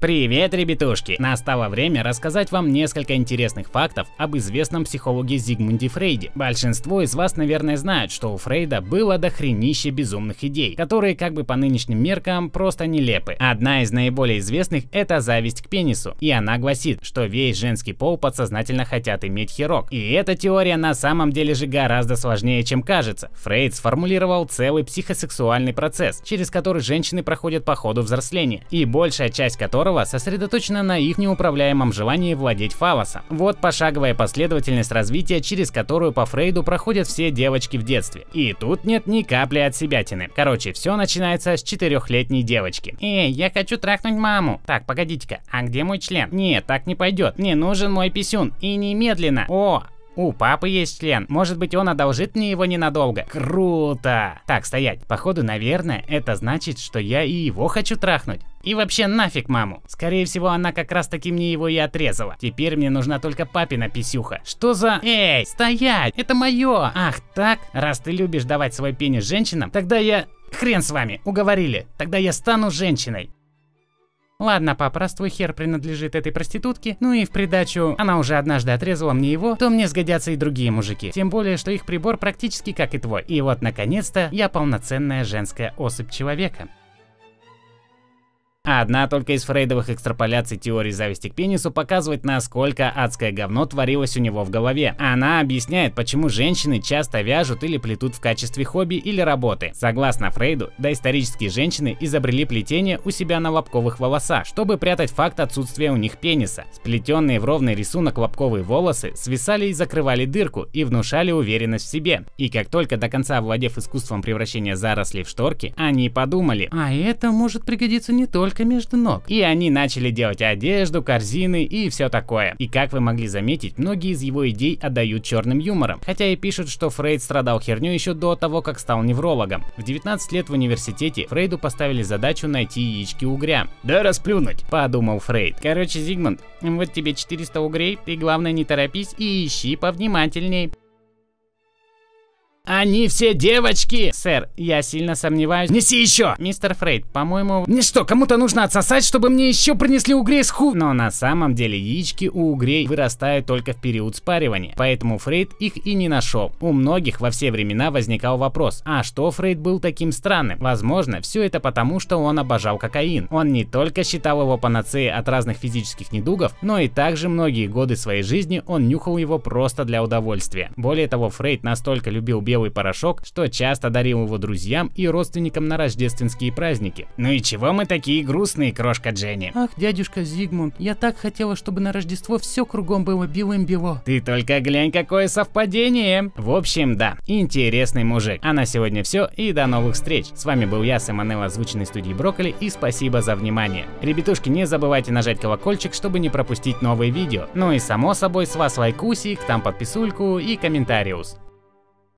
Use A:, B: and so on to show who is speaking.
A: Привет, ребятушки! Настало время рассказать вам несколько интересных фактов об известном психологе Зигмунде Фрейде. Большинство из вас, наверное, знают, что у Фрейда было дохренище безумных идей, которые как бы по нынешним меркам просто нелепы. Одна из наиболее известных – это зависть к пенису, и она гласит, что весь женский пол подсознательно хотят иметь херок. И эта теория на самом деле же гораздо сложнее, чем кажется. Фрейд сформулировал целый психосексуальный процесс, через который женщины проходят по ходу взросления, и большая часть которого которого сосредоточена на их неуправляемом желании владеть фалосом. Вот пошаговая последовательность развития, через которую по Фрейду проходят все девочки в детстве. И тут нет ни капли от себятины. Короче, все начинается с четырехлетней девочки. Эй, я хочу трахнуть маму. Так, погодите-ка, а где мой член? Нет, так не пойдет. Мне нужен мой писюн. И немедленно. О, у папы есть член. Может быть, он одолжит мне его ненадолго. Круто! Так, стоять. Походу, наверное, это значит, что я и его хочу трахнуть. И вообще нафиг маму. Скорее всего, она как раз таки мне его и отрезала. Теперь мне нужна только папина писюха. Что за... Эй, стоять! Это мое! Ах, так? Раз ты любишь давать свой пенис женщинам, тогда я... Хрен с вами, уговорили. Тогда я стану женщиной. Ладно, пап, раз хер принадлежит этой проститутке, ну и в придачу она уже однажды отрезала мне его, то мне сгодятся и другие мужики. Тем более, что их прибор практически как и твой. И вот, наконец-то, я полноценная женская особь человека. Одна только из фрейдовых экстраполяций теории зависти к пенису показывает, насколько адское говно творилось у него в голове. Она объясняет, почему женщины часто вяжут или плетут в качестве хобби или работы. Согласно Фрейду, доисторические женщины изобрели плетение у себя на лобковых волосах, чтобы прятать факт отсутствия у них пениса. Сплетенные в ровный рисунок лобковые волосы свисали и закрывали дырку и внушали уверенность в себе. И как только до конца овладев искусством превращения зарослей в шторки, они подумали, а это может пригодиться не только только между ног. И они начали делать одежду, корзины и все такое. И как вы могли заметить, многие из его идей отдают черным юмором. Хотя и пишут, что Фрейд страдал херню еще до того, как стал неврологом. В 19 лет в университете Фрейду поставили задачу найти яички угря. Да расплюнуть, подумал Фрейд. Короче, Зигмунд, вот тебе 400 угрей, ты главное не торопись и ищи повнимательней. Они все девочки! Сэр, я сильно сомневаюсь. Неси еще! Мистер Фрейд, по-моему... Не что, кому-то нужно отсосать, чтобы мне еще принесли угрей с ху... Но на самом деле яички у угрей вырастают только в период спаривания, поэтому Фрейд их и не нашел. У многих во все времена возникал вопрос, а что Фрейд был таким странным? Возможно, все это потому, что он обожал кокаин. Он не только считал его панацеей от разных физических недугов, но и также многие годы своей жизни он нюхал его просто для удовольствия. Более того, Фрейд настолько любил белый белый порошок, что часто дарил его друзьям и родственникам на рождественские праздники. Ну и чего мы такие грустные, крошка Дженни?
B: Ах, дядюшка Зигмунд, я так хотела, чтобы на Рождество все кругом было белым-бело.
A: Ты только глянь, какое совпадение. В общем, да, интересный мужик. А на сегодня все и до новых встреч. С вами был я, Сэмонел, озвученный студии Брокколи и спасибо за внимание. Ребятушки, не забывайте нажать колокольчик, чтобы не пропустить новые видео. Ну и само собой с вас лайкусик, там подписульку и комментариус.